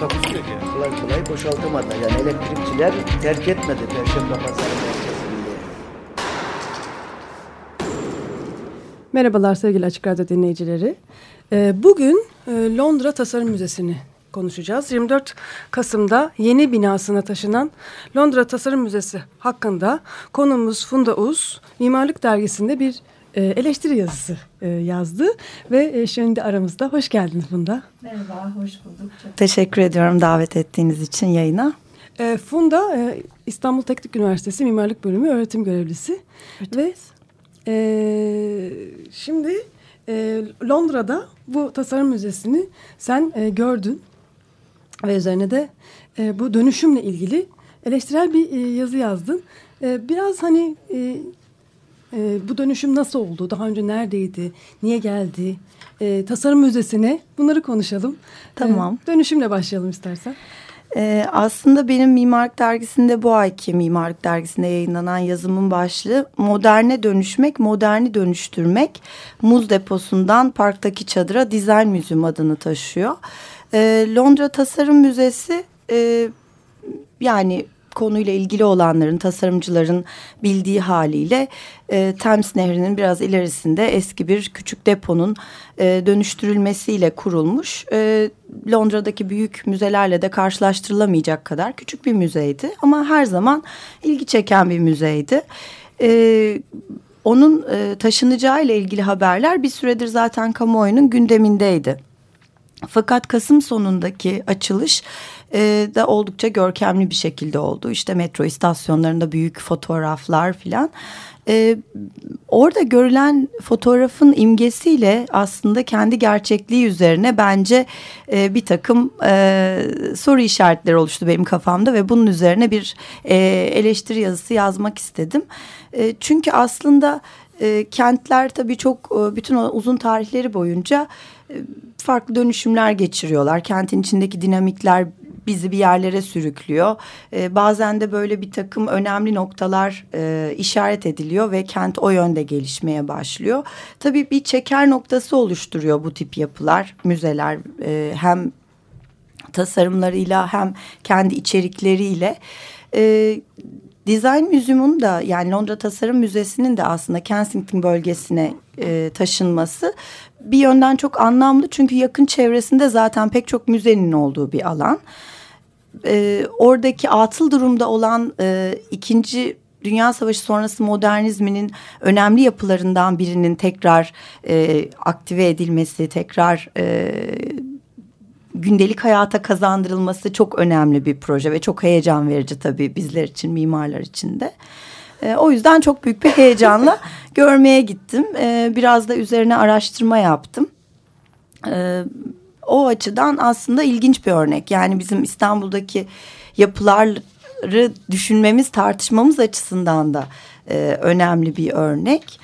Takusu yok yani. kolay kolay boşaltamadı. Yani elektrikçiler terk etmedi Perşembe Pazarı merkezini. Merhabalar sevgili Açık Radyo dinleyicileri. Ee, Bugün e, Londra Tasarım Müzesi'ni konuşacağız. 24 Kasım'da yeni binasına taşınan Londra Tasarım Müzesi hakkında konumuz Funda Uz Mimarlık Dergisi'nde bir eleştiri yazısı e, yazdı. Ve e, şimdi aramızda. Hoş geldiniz Funda. Merhaba, hoş bulduk. Çok Teşekkür ediyorum davet ettiğiniz için yayına. E, Funda e, İstanbul Teknik Üniversitesi Mimarlık Bölümü öğretim görevlisi. Ve e, şimdi e, Londra'da bu tasarım müzesini sen e, gördün. Ve üzerine de e, bu dönüşümle ilgili eleştirel bir e, yazı yazdın. E, biraz hani e, e, bu dönüşüm nasıl oldu? Daha önce neredeydi? Niye geldi? E, tasarım müzesine bunları konuşalım. Tamam. E, dönüşümle başlayalım istersen. Ee, aslında benim Mimarlık Dergisi'nde bu ayki Mimarlık Dergisi'nde yayınlanan yazımın başlığı moderne dönüşmek, moderni dönüştürmek muz deposundan parktaki çadıra Design Museum adını taşıyor. Ee, Londra Tasarım Müzesi e, yani konuyla ilgili olanların, tasarımcıların bildiği haliyle e, Thames Nehri'nin biraz ilerisinde eski bir küçük deponun e, dönüştürülmesiyle kurulmuş. E, Londra'daki büyük müzelerle de karşılaştırılamayacak kadar küçük bir müzeydi. Ama her zaman ilgi çeken bir müzeydi. E, onun e, taşınacağı ile ilgili haberler bir süredir zaten kamuoyunun gündemindeydi. Fakat Kasım sonundaki açılış e, da oldukça görkemli bir şekilde oldu. İşte metro istasyonlarında büyük fotoğraflar filan. E, orada görülen fotoğrafın imgesiyle aslında kendi gerçekliği üzerine bence e, bir takım e, soru işaretleri oluştu benim kafamda ve bunun üzerine bir e, eleştiri yazısı yazmak istedim. E, çünkü aslında e, kentler tabii çok e, bütün o uzun tarihleri boyunca e, farklı dönüşümler geçiriyorlar. Kentin içindeki dinamikler bizi bir yerlere sürüklüyor. E, bazen de böyle bir takım önemli noktalar e, işaret ediliyor ve kent o yönde gelişmeye başlıyor. Tabii bir çeker noktası oluşturuyor bu tip yapılar, müzeler e, hem tasarımlarıyla hem kendi içerikleriyle. E, Design Museum'un da yani Londra Tasarım Müzesi'nin de aslında Kensington bölgesine e, taşınması bir yönden çok anlamlı. Çünkü yakın çevresinde zaten pek çok müzenin olduğu bir alan. E, oradaki atıl durumda olan e, ikinci Dünya Savaşı sonrası modernizminin önemli yapılarından birinin tekrar e, aktive edilmesi, tekrar e, gündelik hayata kazandırılması çok önemli bir proje ve çok heyecan verici tabii bizler için, mimarlar için de. E, o yüzden çok büyük bir heyecanla görmeye gittim. E, biraz da üzerine araştırma yaptım. E, o açıdan aslında ilginç bir örnek. Yani bizim İstanbul'daki yapıları düşünmemiz, tartışmamız açısından da e, önemli bir örnek.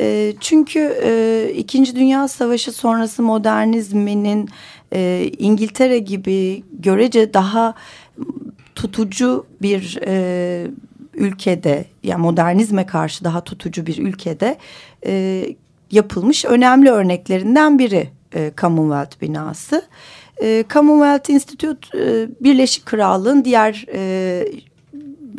E, çünkü e, İkinci Dünya Savaşı sonrası modernizminin e, İngiltere gibi görece daha tutucu bir e, ülkede yani modernizme karşı daha tutucu bir ülkede e, yapılmış önemli örneklerinden biri e, Commonwealth binası. E, Commonwealth Institute e, Birleşik Krallığın diğer e,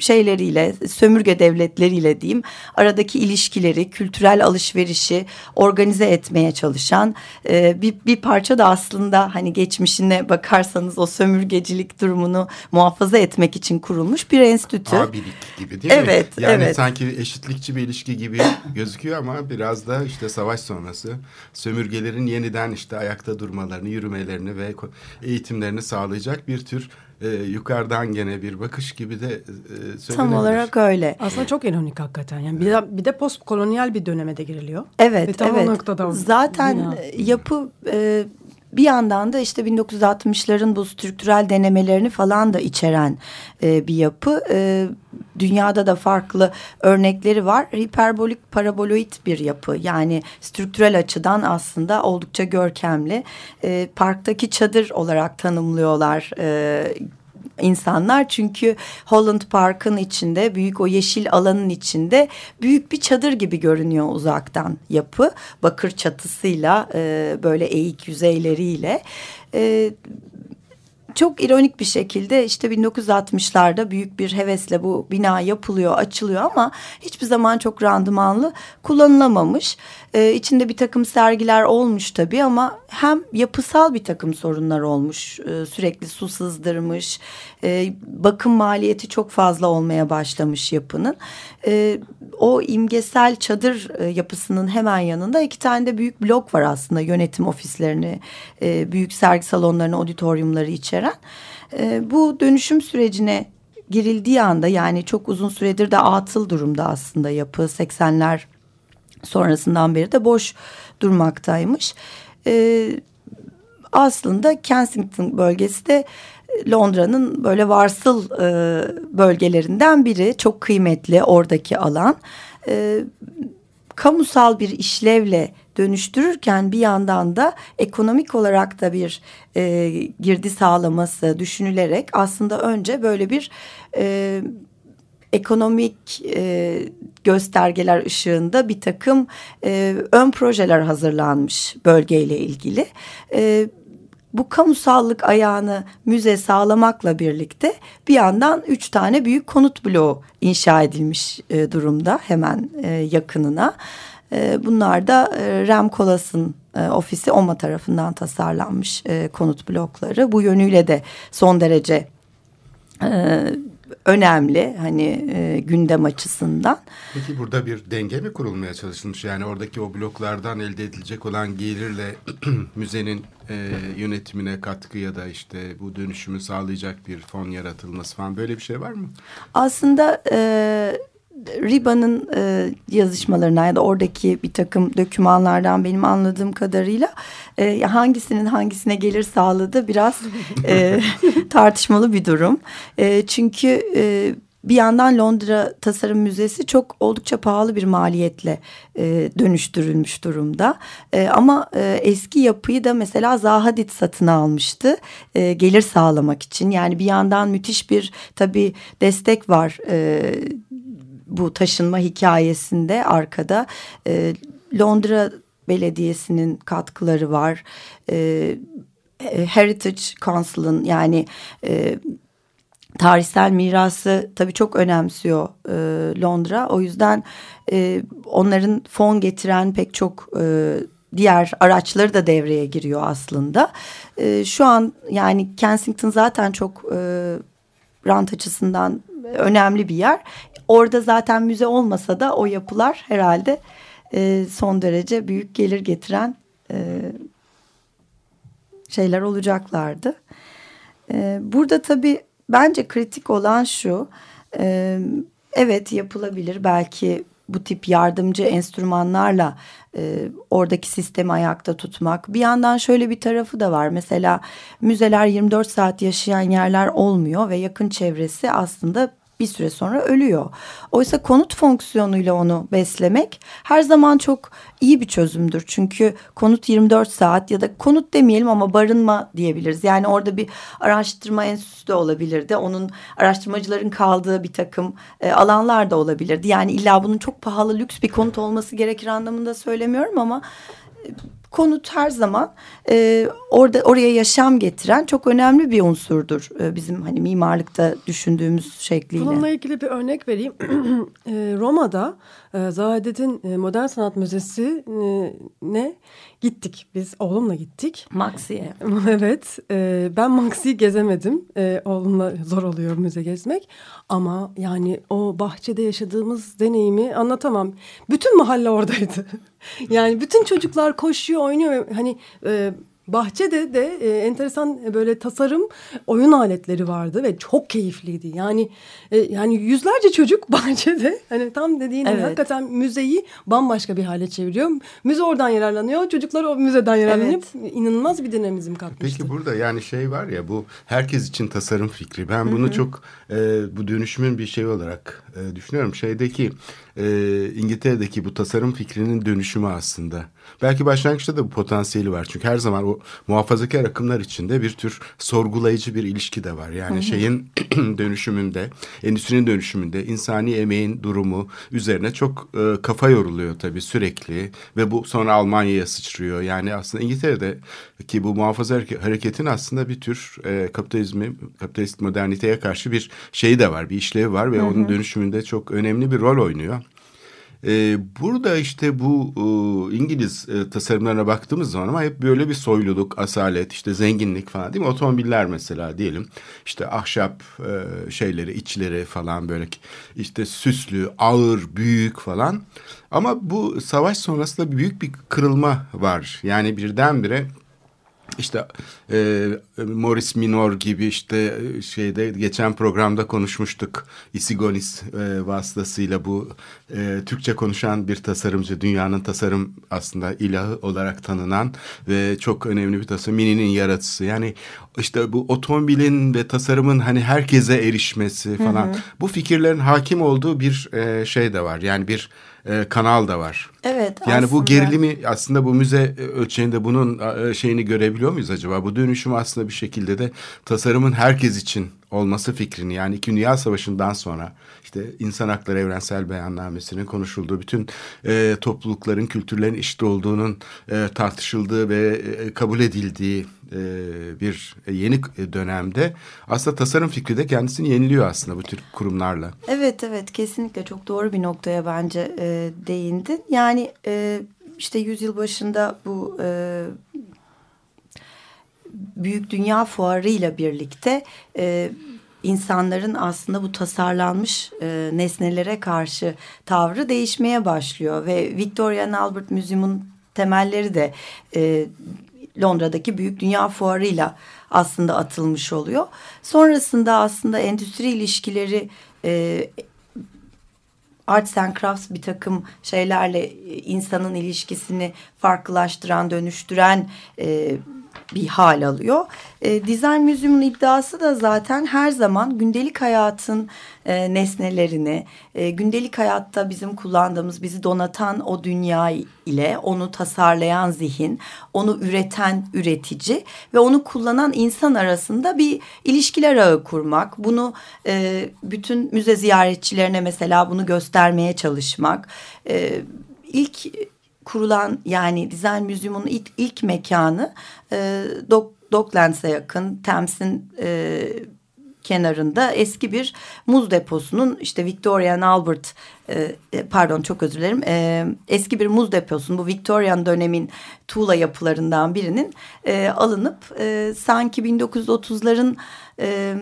şeyleriyle, sömürge devletleriyle diyeyim, aradaki ilişkileri, kültürel alışverişi organize etmeye çalışan e, bir, bir parça da aslında hani geçmişine bakarsanız o sömürgecilik durumunu muhafaza etmek için kurulmuş bir enstitü. Abilik gibi değil evet, mi? Yani evet. sanki eşitlikçi bir ilişki gibi gözüküyor ama biraz da işte savaş sonrası sömürgelerin yeniden işte ayakta durmalarını, yürümelerini ve eğitimlerini sağlayacak bir tür e, yukarıdan gene bir bakış gibi de e, söylenebilir. Tam olarak öyle. Aslında çok ironik hakikaten. Yani bir de, bir de post kolonyal bir döneme de giriliyor. Ve Evet, tam o evet. noktada Zaten bina. yapı e, bir yandan da işte 1960'ların bu strüktürel denemelerini falan da içeren e, bir yapı. E, dünyada da farklı örnekleri var. Hiperbolik paraboloid bir yapı. Yani strüktürel açıdan aslında oldukça görkemli. E, parktaki çadır olarak tanımlıyorlar e, insanlar. Çünkü Holland Park'ın içinde büyük o yeşil alanın içinde büyük bir çadır gibi görünüyor uzaktan yapı. Bakır çatısıyla e, böyle eğik yüzeyleriyle. E, çok ironik bir şekilde işte 1960'larda büyük bir hevesle bu bina yapılıyor, açılıyor ama hiçbir zaman çok randımanlı kullanılamamış. Ee, içinde bir takım sergiler olmuş tabii ama hem yapısal bir takım sorunlar olmuş. Ee, sürekli su sızdırmış, e, bakım maliyeti çok fazla olmaya başlamış yapının. Ee, o imgesel çadır e, yapısının hemen yanında iki tane de büyük blok var aslında yönetim ofislerini, e, büyük sergi salonlarını, auditoriumları içeren. E, bu dönüşüm sürecine girildiği anda yani çok uzun süredir de atıl durumda aslında yapı 80'ler sonrasından beri de boş durmaktaymış. E, aslında Kensington bölgesi de Londra'nın böyle varsıl e, bölgelerinden biri. Çok kıymetli oradaki alan. E, kamusal bir işlevle dönüştürürken bir yandan da ekonomik olarak da bir e, girdi sağlaması düşünülerek aslında önce böyle bir e, ekonomik e, göstergeler ışığında bir takım e, ön projeler hazırlanmış bölgeyle ilgili. E, bu kamusallık ayağını müze sağlamakla birlikte bir yandan üç tane büyük konut bloğu inşa edilmiş e, durumda hemen e, yakınına. E, bunlar da e, Rem Koolhaas'ın e, ofisi OMA tarafından tasarlanmış e, konut blokları. Bu yönüyle de son derece e, önemli hani e, gündem açısından. Peki burada bir denge mi kurulmaya çalışılmış? Yani oradaki o bloklardan elde edilecek olan gelirle müzenin e, yönetimine katkı ya da işte bu dönüşümü sağlayacak bir fon yaratılması falan böyle bir şey var mı? Aslında e, Riba'nın e, yazışmalarına ya da oradaki bir takım dokümanlardan benim anladığım kadarıyla e, hangisinin hangisine gelir sağladı biraz e, tartışmalı bir durum. E, çünkü e, bir yandan Londra Tasarım Müzesi çok oldukça pahalı bir maliyetle e, dönüştürülmüş durumda. E, ama e, eski yapıyı da mesela Zahadit satın almıştı e, gelir sağlamak için. Yani bir yandan müthiş bir tabii destek var e, bu taşınma hikayesinde arkada e, Londra Belediyesi'nin katkıları var. E, Heritage Council'ın yani e, tarihsel mirası tabii çok önemsiyor e, Londra. O yüzden e, onların fon getiren pek çok e, diğer araçları da devreye giriyor aslında. E, şu an yani Kensington zaten çok e, rant açısından önemli bir yer. Orada zaten müze olmasa da o yapılar herhalde e, son derece büyük gelir getiren e, şeyler olacaklardı. E, burada tabii bence kritik olan şu. E, evet yapılabilir belki bu tip yardımcı enstrümanlarla e, oradaki sistemi ayakta tutmak. Bir yandan şöyle bir tarafı da var. Mesela müzeler 24 saat yaşayan yerler olmuyor ve yakın çevresi aslında bir süre sonra ölüyor. Oysa konut fonksiyonuyla onu beslemek her zaman çok iyi bir çözümdür. Çünkü konut 24 saat ya da konut demeyelim ama barınma diyebiliriz. Yani orada bir araştırma enstitüsü de olabilirdi. Onun araştırmacıların kaldığı bir takım e, alanlar da olabilirdi. Yani illa bunun çok pahalı lüks bir konut olması gerekir anlamında söylemiyorum ama e, konut her zaman e, orada oraya yaşam getiren çok önemli bir unsurdur e, bizim hani mimarlıkta düşündüğümüz şekliyle. Bununla ilgili bir örnek vereyim. e, Roma'da e, Zahidet'in e, Modern Sanat Müzesi e, ne gittik biz oğlumla gittik. Maxi'ye. evet e, ben Maxi'yi gezemedim. E, oğlumla zor oluyor müze gezmek. Ama yani o bahçede yaşadığımız deneyimi anlatamam. Bütün mahalle oradaydı. yani bütün çocuklar koşuyor oynuyor. Hani e, bahçede de e, enteresan e, böyle tasarım oyun aletleri vardı ve çok keyifliydi. Yani e, yani yüzlerce çocuk bahçede hani tam dediğin gibi Evet. hakikaten müzeyi bambaşka bir hale çeviriyor. Müze oradan yararlanıyor. Çocuklar o müzeden yararlanıp inanılmaz bir dinamizm katmıştı. Peki burada yani şey var ya bu herkes için tasarım fikri. Ben bunu çok e, bu dönüşümün bir şey olarak e, düşünüyorum. Şeydeki e, İngiltere'deki bu tasarım fikrinin dönüşümü aslında. Belki başlangıçta da bu potansiyeli var. Çünkü her zaman o muhafazakar akımlar içinde bir tür sorgulayıcı bir ilişki de var. Yani şeyin dönüşümünde, endüstrinin dönüşümünde insani emeğin durumu üzerine çok e, kafa yoruluyor tabii sürekli ve bu sonra Almanya'ya sıçrıyor. Yani aslında İngiltere'de ki bu muhafaza hareke- hareketin aslında bir tür e, kapitalizmi, kapitalist moderniteye karşı bir şeyi de var, bir işlevi var ve onun dönüşümünde çok önemli bir rol oynuyor. Ee, burada işte bu e, İngiliz e, tasarımlarına baktığımız zaman ama hep böyle bir soyluluk, asalet, işte zenginlik falan değil mi? Otomobiller mesela diyelim. işte ahşap e, şeyleri, içleri falan böyle işte süslü, ağır, büyük falan. Ama bu savaş sonrasında büyük bir kırılma var. Yani birdenbire işte e, Morris Minor gibi işte şeyde geçen programda konuşmuştuk. Isigonis e, vasıtasıyla bu e, Türkçe konuşan bir tasarımcı dünyanın tasarım aslında ilahı olarak tanınan ve çok önemli bir tasarım Mini'nin yaratıcısı. Yani işte bu otomobilin ve tasarımın hani herkese erişmesi falan bu fikirlerin hakim olduğu bir e, şey de var. Yani bir e, kanal da var. Evet Yani bu aslında. gerilimi aslında bu müze e, ölçeğinde bunun e, şeyini görebiliyor muyuz acaba? Bu dönüşüm aslında bir şekilde de tasarımın herkes için olması fikrini yani İkinci Dünya Savaşı'ndan sonra işte insan hakları evrensel beyannamesinin konuşulduğu bütün e, toplulukların kültürlerin eşit olduğunun e, tartışıldığı ve e, kabul edildiği e, bir yeni dönemde aslında tasarım fikri de kendisini yeniliyor aslında bu tür kurumlarla. Evet evet kesinlikle çok doğru bir noktaya bence e, değindin. Yani e, işte yüzyıl başında bu e, büyük dünya fuarıyla birlikte e, insanların aslında bu tasarlanmış e, nesnelere karşı tavrı değişmeye başlıyor ve Victoria and Albert Museum'un temelleri de e, Londra'daki büyük dünya fuarıyla aslında atılmış oluyor. Sonrasında aslında endüstri ilişkileri e, arts and crafts bir takım şeylerle e, insanın ilişkisini farklılaştıran, dönüştüren e, bir hal alıyor. E, Design Museum'un iddiası da zaten her zaman gündelik hayatın e, nesnelerini, e, gündelik hayatta bizim kullandığımız, bizi donatan o dünya ile onu tasarlayan zihin, onu üreten üretici ve onu kullanan insan arasında bir ilişkiler ağı kurmak. Bunu e, bütün müze ziyaretçilerine mesela bunu göstermeye çalışmak. E, ilk kurulan yani Design Museum'un ilk, ilk mekanı e, Dock, Docklands'e yakın Thames'in e, kenarında eski bir muz deposunun işte Victorian Albert e, pardon çok özür dilerim e, eski bir muz deposunun bu Victorian dönemin tuğla yapılarından birinin e, alınıp e, sanki 1930'ların e,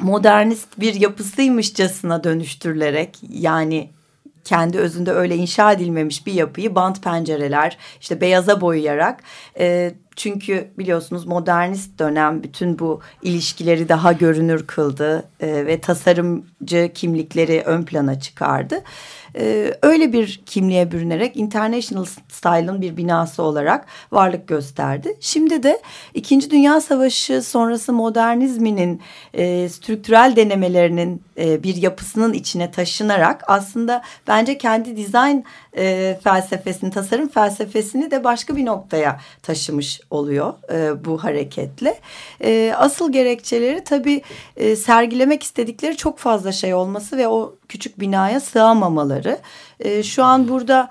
modernist bir yapısıymışçasına dönüştürülerek yani kendi özünde öyle inşa edilmemiş bir yapıyı bant pencereler işte beyaza boyayarak e, çünkü biliyorsunuz modernist dönem bütün bu ilişkileri daha görünür kıldı e, ve tasarımcı kimlikleri ön plana çıkardı. E, öyle bir kimliğe bürünerek International Style'ın bir binası olarak varlık gösterdi. Şimdi de İkinci Dünya Savaşı sonrası modernizminin e, strüktürel denemelerinin e, bir yapısının içine taşınarak aslında bence kendi dizayn e, felsefesini, tasarım felsefesini de başka bir noktaya taşımış oluyor e, bu hareketle. E, asıl gerekçeleri tabii e, sergilemek istedikleri çok fazla şey olması ve o küçük binaya sığamamaları. E, şu an burada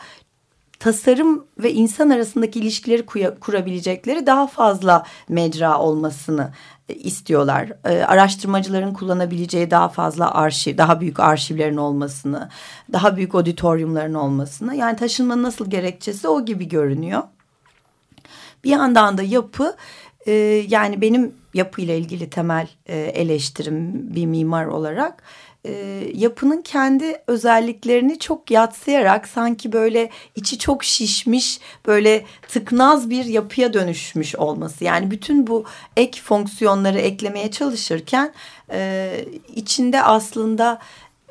tasarım ve insan arasındaki ilişkileri kurabilecekleri daha fazla mecra olmasını istiyorlar. E, araştırmacıların kullanabileceği daha fazla arşiv, daha büyük arşivlerin olmasını, daha büyük auditoriumların olmasını. Yani taşınmanın nasıl gerekçesi o gibi görünüyor. Bir yandan da yapı e, yani benim yapıyla ilgili temel e, eleştirim bir mimar olarak e, yapının kendi özelliklerini çok yatsıyarak sanki böyle içi çok şişmiş böyle tıknaz bir yapıya dönüşmüş olması. Yani bütün bu ek fonksiyonları eklemeye çalışırken e, içinde aslında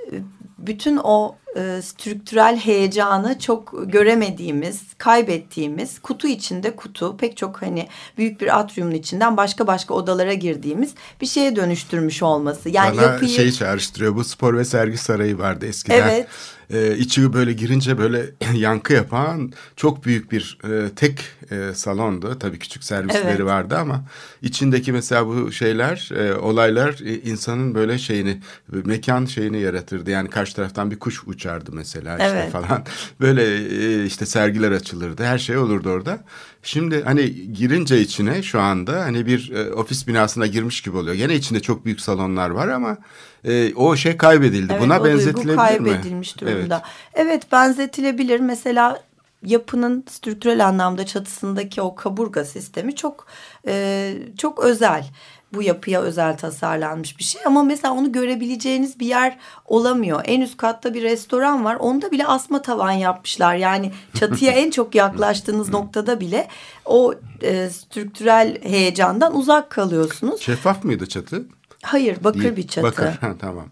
e, bütün o e, strüktürel heyecanı çok göremediğimiz, kaybettiğimiz kutu içinde kutu pek çok hani büyük bir atriumun içinden başka başka odalara girdiğimiz bir şeye dönüştürmüş olması. Yani Bana yapıyı şey çağrıştırıyor bu spor ve sergi sarayı vardı eskiden. Evet. Ee, içi böyle girince böyle yankı yapan çok büyük bir e, tek e, salondu. Tabii küçük servisleri Evet. vardı ama içindeki mesela bu şeyler, e, olaylar e, insanın böyle şeyini, mekan şeyini yaratırdı. Yani karşı taraftan bir kuş uçardı mesela işte Evet. falan. Böyle e, işte sergiler açılırdı. Her şey olurdu orada. Şimdi hani girince içine şu anda hani bir e, ofis binasına girmiş gibi oluyor. Gene içinde çok büyük salonlar var ama e, o şey kaybedildi. Evet, Buna benzetilebilir mi? kaybedilmiş durumda. Evet. benzetilebilir. Mesela yapının strüktürel anlamda çatısındaki o kaburga sistemi çok e, çok özel. Bu yapıya özel tasarlanmış bir şey ama mesela onu görebileceğiniz bir yer olamıyor. En üst katta bir restoran var. Onda bile asma tavan yapmışlar. Yani çatıya en çok yaklaştığınız noktada bile o e, strüktürel heyecandan uzak kalıyorsunuz. Şeffaf mıydı çatı? Hayır, bakır Değil. bir çatı. Bakır ha, tamam.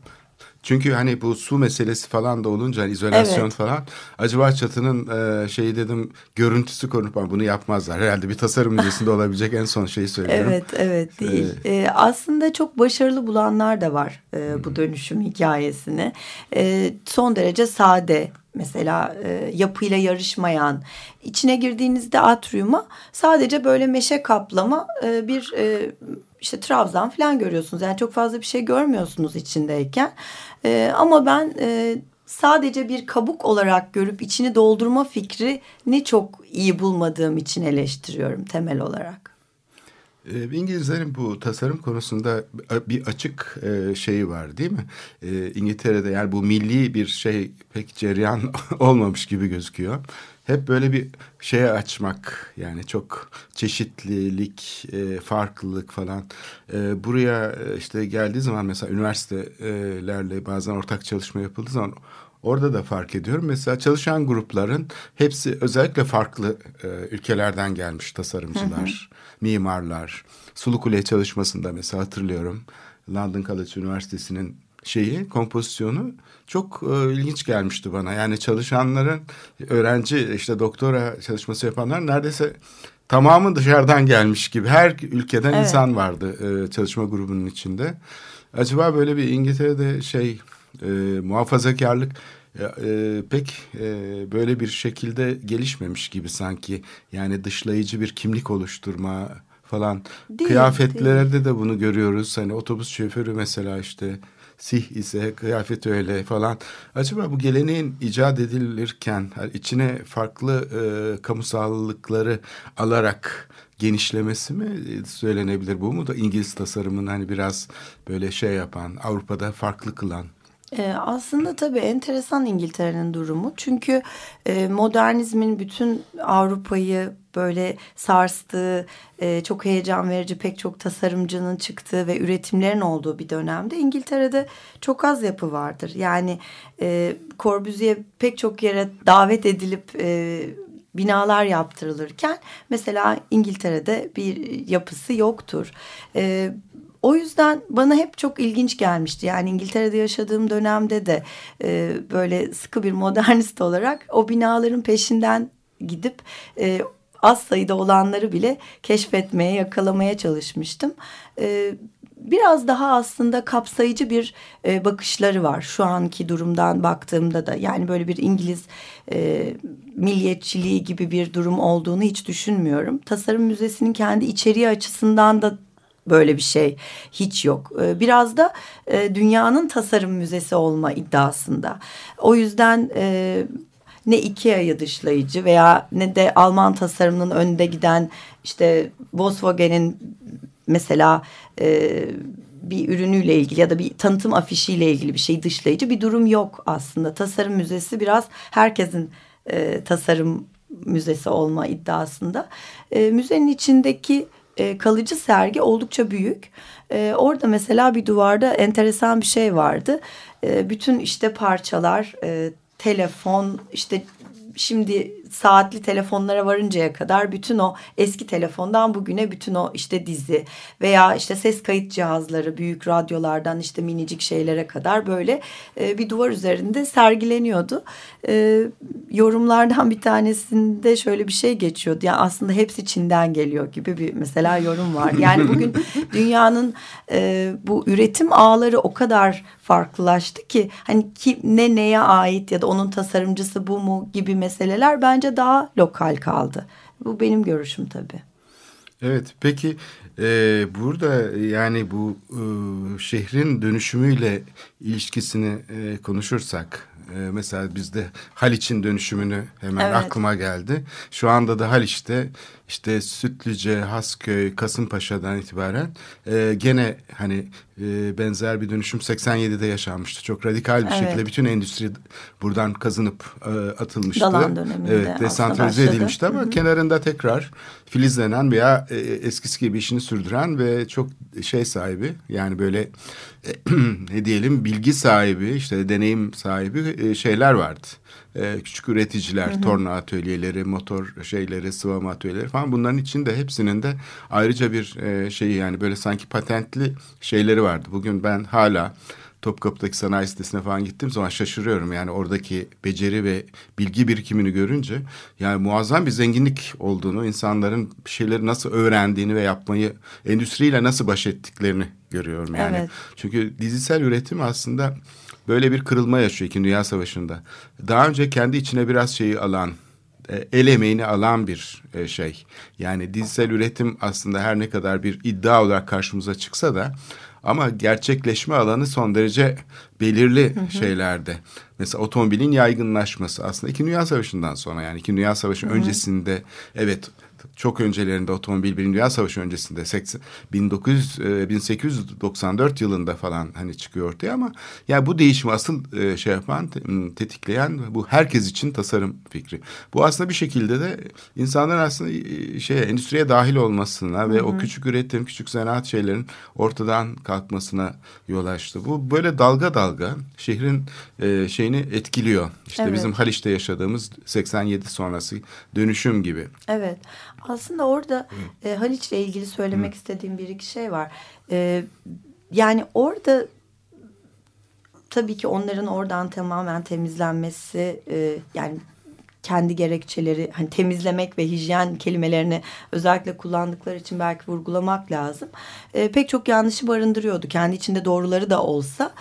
Çünkü hani bu su meselesi falan da olunca hani izolasyon Evet. falan acaba çatının e, şeyi dedim görüntüsü konup bunu yapmazlar. Herhalde bir tasarım müzesinde olabilecek en son şeyi söylüyorum. Evet, evet değil. Ee, aslında çok başarılı bulanlar da var e, bu dönüşüm hikayesini. E, son derece sade. Mesela e, yapıyla yarışmayan, içine girdiğinizde atriuma sadece böyle meşe kaplama e, bir e, işte trabzan falan görüyorsunuz. Yani çok fazla bir şey görmüyorsunuz içindeyken. E, ama ben e, sadece bir kabuk olarak görüp içini doldurma fikrini çok iyi bulmadığım için eleştiriyorum temel olarak. Ee, İngilizlerin bu tasarım konusunda bir açık e, şeyi var değil mi? Ee, İngiltere'de yani bu milli bir şey pek cereyan olmamış gibi gözüküyor. Hep böyle bir şeye açmak yani çok çeşitlilik, e, farklılık falan. E, buraya e, işte geldiği zaman mesela üniversitelerle bazen ortak çalışma yapıldığı zaman Orada da fark ediyorum. Mesela çalışan grupların hepsi özellikle farklı e, ülkelerden gelmiş tasarımcılar, mimarlar. Sulu Kule çalışmasında mesela hatırlıyorum. London College Üniversitesi'nin şeyi, kompozisyonu çok e, ilginç gelmişti bana. Yani çalışanların, öğrenci işte doktora çalışması yapanlar neredeyse tamamı dışarıdan gelmiş gibi. Her ülkeden Evet. insan vardı e, çalışma grubunun içinde. Acaba böyle bir İngiltere'de şey e, muhafazakarlık e, e, pek e, böyle bir şekilde gelişmemiş gibi sanki. Yani dışlayıcı bir kimlik oluşturma falan. Değil, Kıyafetlerde de bunu görüyoruz. Hani otobüs şoförü mesela işte sih ise kıyafet öyle falan. Acaba bu geleneğin icat edilirken içine farklı e, kamusallıkları alarak genişlemesi mi söylenebilir? Bu mu da İngiliz tasarımın hani biraz böyle şey yapan, Avrupa'da farklı kılan? Ee, aslında tabii enteresan İngiltere'nin durumu. Çünkü e, modernizmin bütün Avrupa'yı böyle sarstığı, e, çok heyecan verici pek çok tasarımcının çıktığı ve üretimlerin olduğu bir dönemde İngiltere'de çok az yapı vardır. Yani e, Corbusier pek çok yere davet edilip e, binalar yaptırılırken mesela İngiltere'de bir yapısı yoktur. E, o yüzden bana hep çok ilginç gelmişti. Yani İngiltere'de yaşadığım dönemde de e, böyle sıkı bir modernist olarak o binaların peşinden gidip e, az sayıda olanları bile keşfetmeye, yakalamaya çalışmıştım. E, biraz daha aslında kapsayıcı bir e, bakışları var şu anki durumdan baktığımda da. Yani böyle bir İngiliz e, milliyetçiliği gibi bir durum olduğunu hiç düşünmüyorum. Tasarım Müzesi'nin kendi içeriği açısından da böyle bir şey hiç yok. Ee, Biraz da e, dünyanın tasarım müzesi olma iddiasında. O yüzden e, ne Ikea'yı dışlayıcı veya ne de Alman tasarımının önünde giden işte Volkswagen'in mesela e, bir ürünüyle ilgili ya da bir tanıtım afişiyle ilgili bir şey dışlayıcı bir durum yok aslında. Tasarım müzesi biraz herkesin e, tasarım müzesi olma iddiasında. E, müzenin içindeki e, kalıcı sergi oldukça büyük. E, orada mesela bir duvarda enteresan bir şey vardı. e, bütün işte parçalar, e, telefon, işte şimdi saatli telefonlara varıncaya kadar bütün o eski telefondan bugüne bütün o işte dizi veya işte ses kayıt cihazları büyük radyolardan işte minicik şeylere kadar böyle e, bir duvar üzerinde sergileniyordu. E, yorumlardan bir tanesinde şöyle bir şey geçiyordu. Yani aslında hepsi Çin'den geliyor gibi bir mesela yorum var. Yani bugün dünyanın e, bu üretim ağları o kadar farklılaştı ki hani ki ne neye ait ya da onun tasarımcısı bu mu gibi meseleler bence daha lokal kaldı. Bu benim görüşüm tabii. Evet peki e, burada yani bu e, şehrin dönüşümüyle ilişkisini e, konuşursak e, mesela bizde Haliç'in dönüşümünü hemen Evet. aklıma geldi. Şu anda da Haliç'te işte Sütlüce, Hasköy, Kasımpaşa'dan itibaren e, gene hani e, benzer bir dönüşüm 87'de yaşanmıştı. Çok radikal bir Evet. şekilde bütün endüstri buradan kazınıp e, atılmıştı. Dalan döneminde Evet, desantralize edilmişti ama kenarında tekrar filizlenen veya e, eskisi gibi işini sürdüren ve çok şey sahibi yani böyle e, ne diyelim bilgi sahibi işte deneyim sahibi e, şeyler vardı. E, küçük üreticiler, torna atölyeleri, motor şeyleri, sıvama atölyeleri falan bunların içinde hepsinin de ayrıca bir e, şeyi yani böyle sanki patentli şeyleri vardı. Bugün ben hala Topkapı'daki sanayi sitesine falan gittiğim zaman şaşırıyorum. Yani oradaki beceri ve bilgi birikimini görünce yani muazzam bir zenginlik olduğunu, insanların bir şeyleri nasıl öğrendiğini ve yapmayı, endüstriyle nasıl baş ettiklerini görüyorum yani. Evet. Çünkü dizisel üretim aslında böyle bir kırılma yaşıyor İkinci Dünya Savaşı'nda. Daha önce kendi içine biraz şeyi alan, e, el emeğini alan bir e, şey. Yani dizisel üretim aslında her ne kadar bir iddia olarak karşımıza çıksa da ama gerçekleşme alanı son derece belirli şeylerde. Mesela otomobilin yaygınlaşması aslında İkinci Dünya Savaşı'ndan sonra yani İkinci Dünya Savaşı öncesinde evet çok öncelerinde otomobil Birinci Dünya Savaşı öncesinde 80, 1900, e, 1894 yılında falan hani çıkıyor ortaya ama yani bu değişimi asıl e, şey yapan tetikleyen bu herkes için tasarım fikri. Bu aslında bir şekilde de insanların aslında şeye endüstriye dahil olmasına ve o küçük üretim, küçük zanaat şeylerin ortadan kalkmasına yol açtı. Bu böyle dalga dalga şehrin e, şeyini etkiliyor. İşte Evet. bizim Haliç'te yaşadığımız 87 sonrası dönüşüm gibi. Evet. Aslında orada e, Haliç'le ilgili söylemek istediğim bir iki şey var. E, yani orada tabii ki onların oradan tamamen temizlenmesi e, yani kendi gerekçeleri hani temizlemek ve hijyen kelimelerini özellikle kullandıkları için belki vurgulamak lazım. E, pek çok yanlışı barındırıyordu. Kendi içinde doğruları da olsa.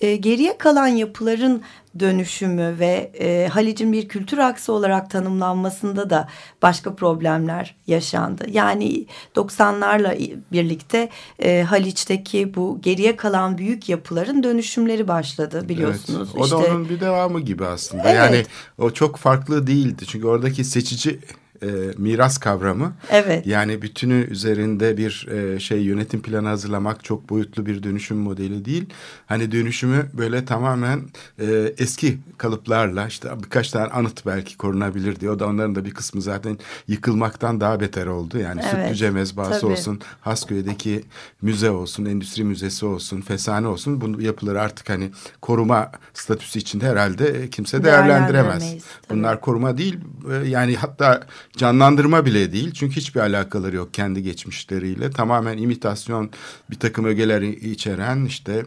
E, geriye kalan yapıların dönüşümü ve e, Halic'in bir kültür aksı olarak tanımlanmasında da başka problemler yaşandı. Yani 90'larla birlikte e, Haliç'teki bu geriye kalan büyük yapıların dönüşümleri başladı biliyorsunuz. Evet. O da İşte- onun bir devamı gibi aslında. Evet. Yani o çok farklı değildi. Çünkü oradaki seçici e, miras kavramı Evet. yani bütünü üzerinde bir e, şey yönetim planı hazırlamak çok boyutlu bir dönüşüm modeli değil. Hani dönüşümü böyle tamamen e, eski kalıplarla işte birkaç tane anıt belki korunabilir diye. O da onların da bir kısmı zaten yıkılmaktan daha beter oldu. Yani Evet, Sütlüce mezbahası tabii. olsun, Hasköy'deki müze olsun, endüstri müzesi olsun, fesane olsun. Bu yapıları artık hani koruma statüsü içinde herhalde kimse değerlendiremez. Bunlar koruma değil e, yani hatta canlandırma bile değil. Çünkü hiçbir alakaları yok kendi geçmişleriyle. Tamamen imitasyon bir takım ögeler içeren işte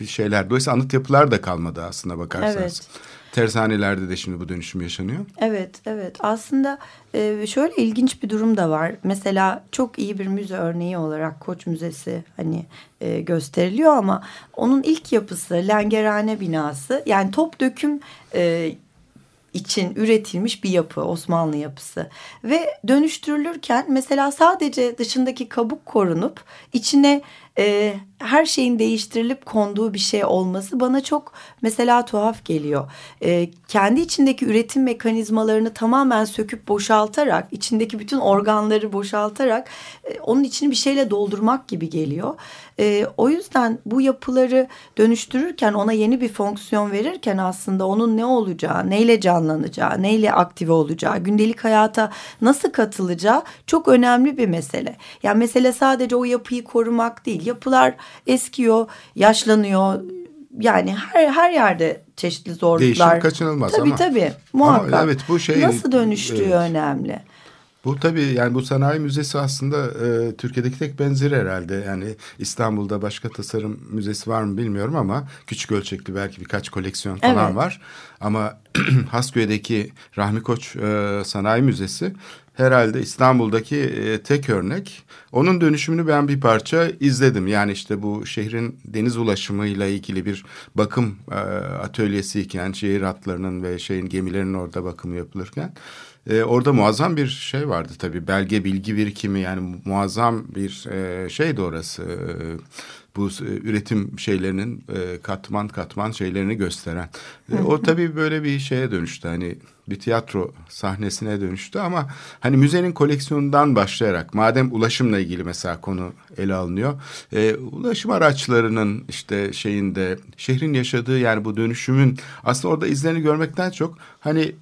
e, şeyler. Dolayısıyla anıt yapılar da kalmadı aslında bakarsanız. Evet. Tersanelerde de şimdi bu dönüşüm yaşanıyor. Evet, evet. Aslında e, şöyle ilginç bir durum da var. Mesela çok iyi bir müze örneği olarak Koç Müzesi hani e, gösteriliyor ama onun ilk yapısı Lengerhane binası yani top döküm e, için üretilmiş bir yapı Osmanlı yapısı. Ve dönüştürülürken mesela sadece dışındaki kabuk korunup içine e, her şeyin değiştirilip konduğu bir şey olması bana çok mesela tuhaf geliyor. E, kendi içindeki üretim mekanizmalarını tamamen söküp boşaltarak içindeki bütün organları boşaltarak e, onun içini bir şeyle doldurmak gibi geliyor. E, o yüzden bu yapıları dönüştürürken ona yeni bir fonksiyon verirken aslında onun ne olacağı, neyle canlanacağı, neyle aktive olacağı, gündelik hayata nasıl katılacağı çok önemli bir mesele. Yani mesele sadece o yapıyı korumak değil. Yapılar eskiyor, yaşlanıyor, yani her her yerde çeşitli zorluklar. Değişim kaçınılmaz tabii, ama. Tabii muhakkak. Ama evet bu şey. Nasıl dönüştüğü evet. önemli. Bu tabii yani bu sanayi müzesi aslında e, Türkiye'deki tek benzeri herhalde. Yani İstanbul'da başka tasarım müzesi var mı bilmiyorum ama küçük ölçekli belki birkaç koleksiyon falan Evet. var. Ama Hasköy'deki Rahmi Koç e, Sanayi Müzesi herhalde İstanbul'daki e, tek örnek. Onun dönüşümünü ben bir parça izledim. Yani işte bu şehrin deniz ulaşımıyla ilgili bir bakım e, atölyesiyken şehir hatlarının ve şeyin gemilerin orada bakımı yapılırken e, orada muazzam bir şey vardı tabii. Belge bilgi birikimi yani muazzam bir e, şeydi orası. E, bu e, üretim şeylerinin e, katman katman şeylerini gösteren. E, o tabii böyle bir şeye dönüştü. Hani bir tiyatro sahnesine dönüştü ama hani müzenin koleksiyonundan başlayarak madem ulaşımla ilgili mesela konu ele alınıyor. E, ulaşım araçlarının işte şeyinde şehrin yaşadığı yani bu dönüşümün aslında orada izlerini görmekten çok hani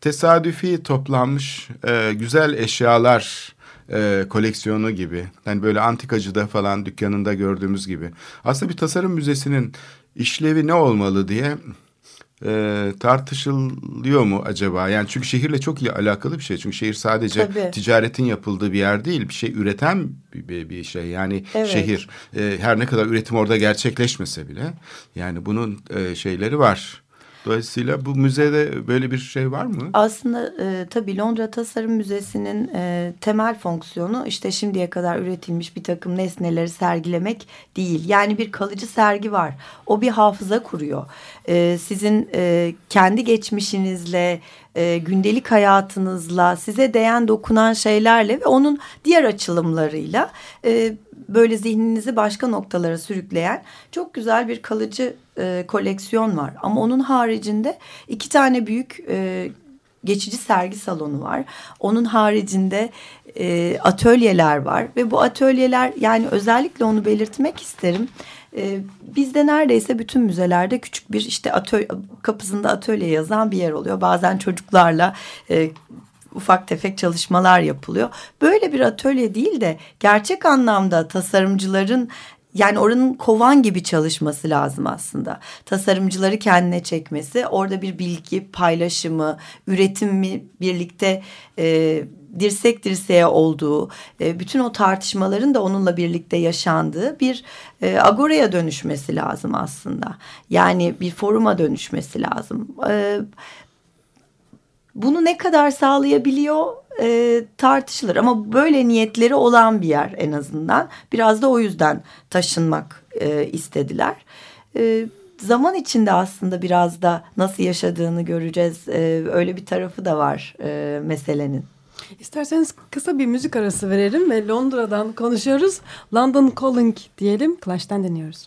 tesadüfi toplanmış e, güzel eşyalar e, koleksiyonu gibi. Yani böyle antikacıda falan dükkanında gördüğümüz gibi. Aslında bir tasarım müzesinin işlevi ne olmalı diye e, tartışılıyor mu acaba? Yani çünkü şehirle çok iyi alakalı bir şey. Çünkü şehir sadece Tabii. ticaretin yapıldığı bir yer değil. Bir şey üreten bir, bir, bir şey. Yani Evet. şehir e, her ne kadar üretim orada gerçekleşmese bile yani bunun e, şeyleri var. Dolayısıyla bu müzede böyle bir şey var mı? Aslında e, tabii Londra Tasarım Müzesi'nin e, temel fonksiyonu işte şimdiye kadar üretilmiş bir takım nesneleri sergilemek değil. Yani bir kalıcı sergi var. O bir hafıza kuruyor. E, sizin e, kendi geçmişinizle, e, gündelik hayatınızla, size değen dokunan şeylerle ve onun diğer açılımlarıyla e, böyle zihninizi başka noktalara sürükleyen çok güzel bir kalıcı e, koleksiyon var. Ama onun haricinde iki tane büyük e, geçici sergi salonu var. Onun haricinde e, atölyeler var ve bu atölyeler yani özellikle onu belirtmek isterim. E, bizde neredeyse bütün müzelerde küçük bir işte atölye, kapısında atölye yazan bir yer oluyor. Bazen çocuklarla e, ufak tefek çalışmalar yapılıyor. Böyle bir atölye değil de gerçek anlamda tasarımcıların yani oranın kovan gibi çalışması lazım aslında. Tasarımcıları kendine çekmesi, orada bir bilgi paylaşımı, üretimi birlikte e, dirsek dirseğe olduğu, e, bütün o tartışmaların da onunla birlikte yaşandığı bir e, agoraya dönüşmesi lazım aslında. Yani bir foruma dönüşmesi lazım. E, bunu ne kadar sağlayabiliyor e, tartışılır ama böyle niyetleri olan bir yer en azından. Biraz da o yüzden taşınmak e, istediler. E, zaman içinde aslında biraz da nasıl yaşadığını göreceğiz. E, öyle bir tarafı da var e, meselenin. İsterseniz kısa bir müzik arası verelim ve Londra'dan konuşuyoruz. London Calling diyelim. Clash'ten deniyoruz.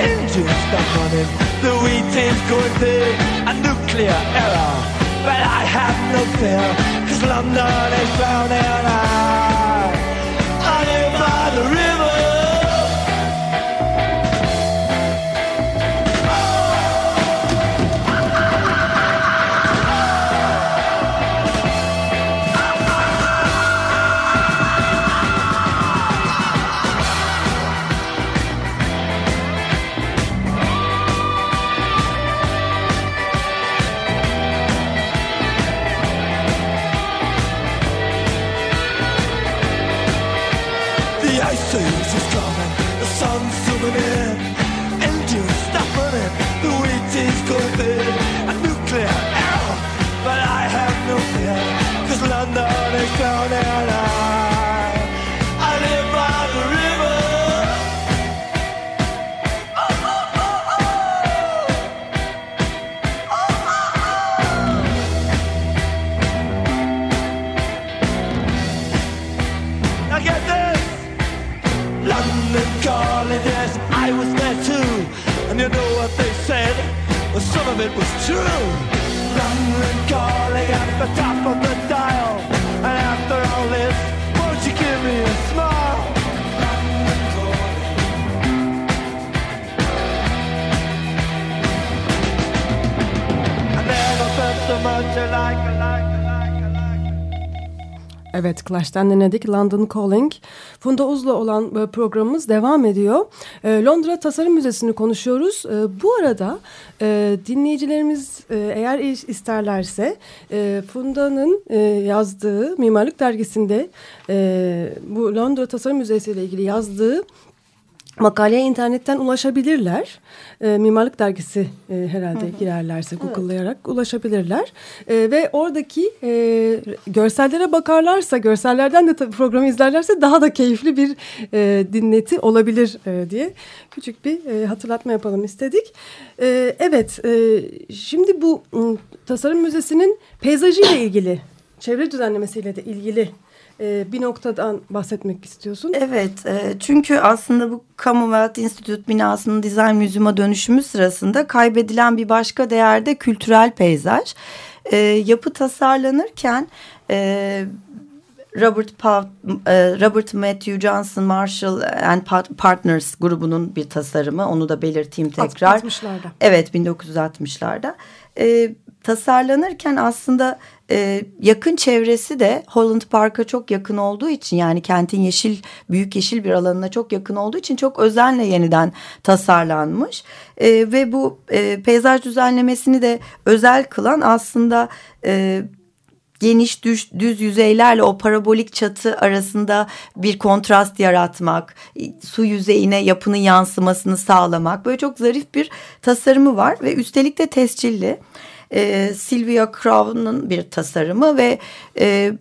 engines stop running, the wheat is going big, a nuclear error. but I have no fear, cause London is drowning I, I live by the river. Is coming, the sun's zooming in, engines stopping it, true. London calling at the top of the dial. And after all this, won't you give me a smile? Evet Clash'ten dinledik London Calling. Funda Uz'la olan programımız devam ediyor. E, Londra Tasarım Müzesi'ni konuşuyoruz. E, bu arada e, dinleyicilerimiz e, eğer is- isterlerse e, Funda'nın yazdığı Mimarlık Dergisi'nde bu Londra Tasarım Müzesi ile ilgili yazdığı makaleye internetten ulaşabilirler. E, Mimarlık Dergisi e, herhalde girerlerse Google'layarak ulaşabilirler. E, ve oradaki e, görsellere bakarlarsa, görsellerden de tabii programı izlerlerse daha da keyifli bir e, dinleti olabilir e, diye küçük bir e, hatırlatma yapalım istedik. E, evet, e, şimdi bu m, Tasarım Müzesi'nin peyzajıyla ilgili, çevre düzenlemesiyle de ilgili e, bir noktadan bahsetmek istiyorsun. Evet e, çünkü aslında bu Commonwealth Institute binasının dizayn müzyuma dönüşümü sırasında kaybedilen bir başka değer de kültürel peyzaj. E, yapı tasarlanırken Robert Pav, e, Robert Matthew Johnson Marshall and Partners grubunun bir tasarımı onu da belirteyim tekrar. 60'larda. Evet 1960'larda. E, tasarlanırken aslında e, yakın çevresi de Holland Park'a çok yakın olduğu için yani kentin yeşil büyük yeşil bir alanına çok yakın olduğu için çok özenle yeniden tasarlanmış. E, ve bu e, peyzaj düzenlemesini de özel kılan aslında e, geniş düz, düz yüzeylerle o parabolik çatı arasında bir kontrast yaratmak, su yüzeyine yapının yansımasını sağlamak böyle çok zarif bir tasarımı var ve üstelik de tescilli. Ee, Sylvia Crow'un bir tasarımı ve e,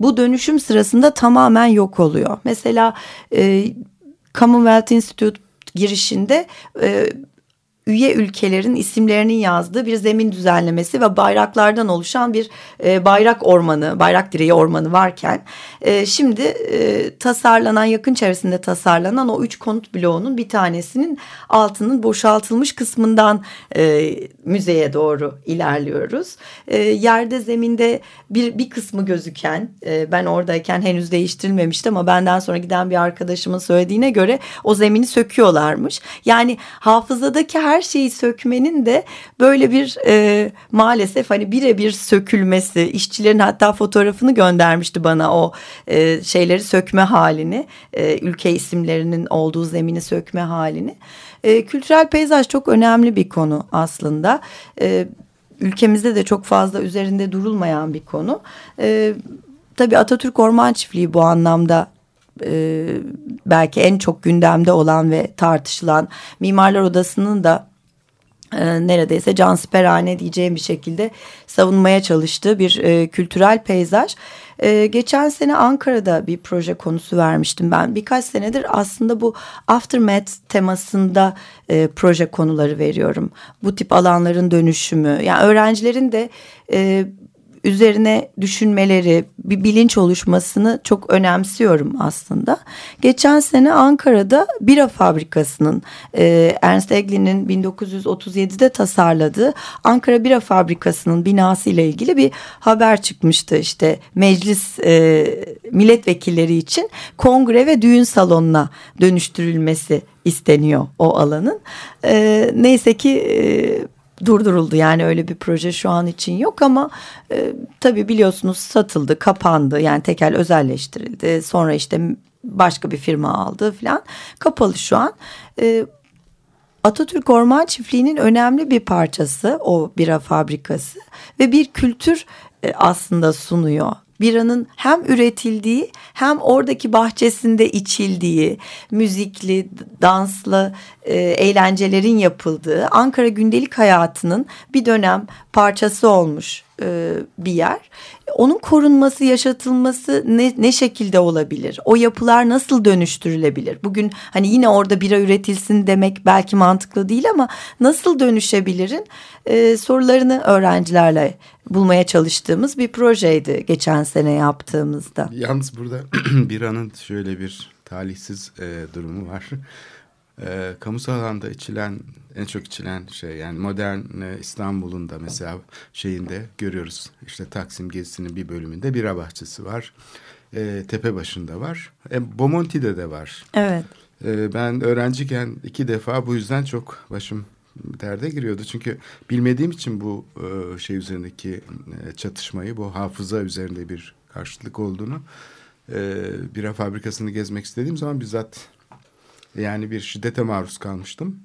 bu dönüşüm sırasında tamamen yok oluyor. Mesela e, Commonwealth Institute girişinde e, üye ülkelerin isimlerinin yazdığı bir zemin düzenlemesi ve bayraklardan oluşan bir e, bayrak ormanı, bayrak direği ormanı varken e, şimdi e, tasarlanan yakın çevresinde tasarlanan o üç konut bloğunun bir tanesinin altının boşaltılmış kısmından e, müzeye doğru ilerliyoruz. E, yerde zeminde bir bir kısmı gözüken e, ben oradayken henüz değiştirilmemişti ama benden sonra giden bir arkadaşımın söylediğine göre o zemini söküyorlarmış. Yani hafızadaki her şeyi sökmenin de böyle bir e, maalesef hani birebir sökülmesi işçilerin hatta fotoğrafını göndermişti bana o e, şeyleri sökme halini e, ülke isimlerinin olduğu zemini sökme halini. E, kültürel peyzaj çok önemli bir konu aslında. E, ülkemizde de çok fazla üzerinde durulmayan bir konu. E, tabii Atatürk Orman Çiftliği bu anlamda e, belki en çok gündemde olan ve tartışılan Mimarlar Odası'nın da e, neredeyse cansiperhane diyeceğim bir şekilde savunmaya çalıştığı bir e, kültürel peyzaj. E, geçen sene Ankara'da bir proje konusu vermiştim ben. Birkaç senedir aslında bu aftermath temasında e, proje konuları veriyorum. Bu tip alanların dönüşümü. Yani öğrencilerin de e, üzerine düşünmeleri, bir bilinç oluşmasını çok önemsiyorum aslında. Geçen sene Ankara'da bira fabrikasının e, Ernst Eglin'in 1937'de tasarladığı Ankara Bira Fabrikası'nın binası ile ilgili bir haber çıkmıştı. İşte meclis e, milletvekilleri için kongre ve düğün salonuna dönüştürülmesi isteniyor o alanın. E, neyse ki e, durduruldu. Yani öyle bir proje şu an için yok ama e, tabii biliyorsunuz satıldı, kapandı. Yani tekel özelleştirildi. Sonra işte başka bir firma aldı falan kapalı şu an. E, Atatürk Orman Çiftliği'nin önemli bir parçası o bira fabrikası. Ve bir kültür e, aslında sunuyor. Biranın hem üretildiği hem oradaki bahçesinde içildiği, müzikli, danslı e, eğlencelerin yapıldığı Ankara gündelik hayatının bir dönem parçası olmuş e, bir yer. Onun korunması, yaşatılması ne, ne şekilde olabilir? O yapılar nasıl dönüştürülebilir? Bugün hani yine orada bira üretilsin demek belki mantıklı değil ama nasıl dönüşebilirin e, sorularını öğrencilerle bulmaya çalıştığımız bir projeydi geçen sene yaptığımızda. Yalnız burada biranın şöyle bir talihsiz e, durumu var. E, kamusal alanda içilen en çok içilen şey yani modern e, İstanbul'un da mesela şeyinde görüyoruz. İşte Taksim gezisinin bir bölümünde bira bahçesi var. E, tepe başında var. E, Bomonti'de de var. Evet. E, ben öğrenciyken iki defa bu yüzden çok başım derde giriyordu. Çünkü bilmediğim için bu e, şey üzerindeki e, çatışmayı, bu hafıza üzerinde bir karşılık olduğunu e, bira fabrikasını gezmek istediğim zaman bizzat yani bir şiddete maruz kalmıştım.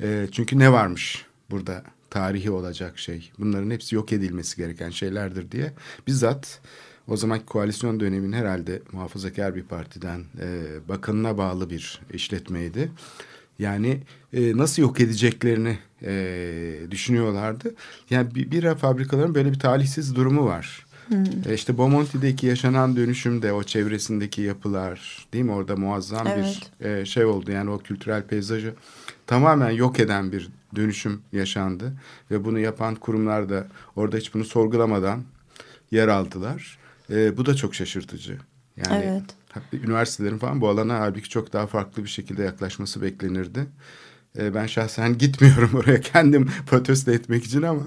E, çünkü ne varmış burada tarihi olacak şey. Bunların hepsi yok edilmesi gereken şeylerdir diye bizzat o zamanki koalisyon döneminin herhalde muhafazakar bir partiden e, bakanına bağlı bir işletmeydi. Yani e, nasıl yok edeceklerini e, düşünüyorlardı. Yani bir, bira fabrikaların böyle bir talihsiz durumu var. Hmm. E işte Bomonti'deki yaşanan dönüşümde o çevresindeki yapılar değil mi orada muazzam evet. bir e, şey oldu. Yani o kültürel peyzajı tamamen yok eden bir dönüşüm yaşandı. Ve bunu yapan kurumlar da orada hiç bunu sorgulamadan yer aldılar. E, bu da çok şaşırtıcı. Yani evet üniversitelerin falan bu alana halbuki çok daha farklı bir şekilde yaklaşması beklenirdi. E, ben şahsen gitmiyorum oraya kendim protesto etmek için ama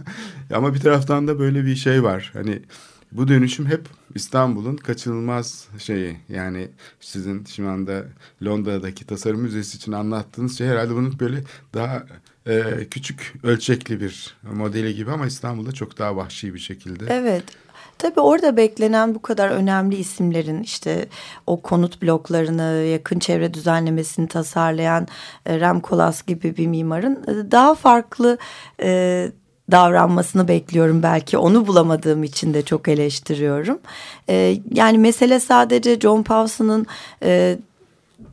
ama bir taraftan da böyle bir şey var. Hani bu dönüşüm hep İstanbul'un kaçınılmaz şeyi. Yani sizin şu anda Londra'daki tasarım müzesi için anlattığınız şey herhalde bunun böyle daha e, küçük ölçekli bir modeli gibi ama İstanbul'da çok daha vahşi bir şekilde. Evet. Tabii orada beklenen bu kadar önemli isimlerin işte o konut bloklarını yakın çevre düzenlemesini tasarlayan e, Rem Koolhaas gibi bir mimarın e, daha farklı e, davranmasını bekliyorum belki onu bulamadığım için de çok eleştiriyorum. E, yani mesele sadece John Pawson'ın e,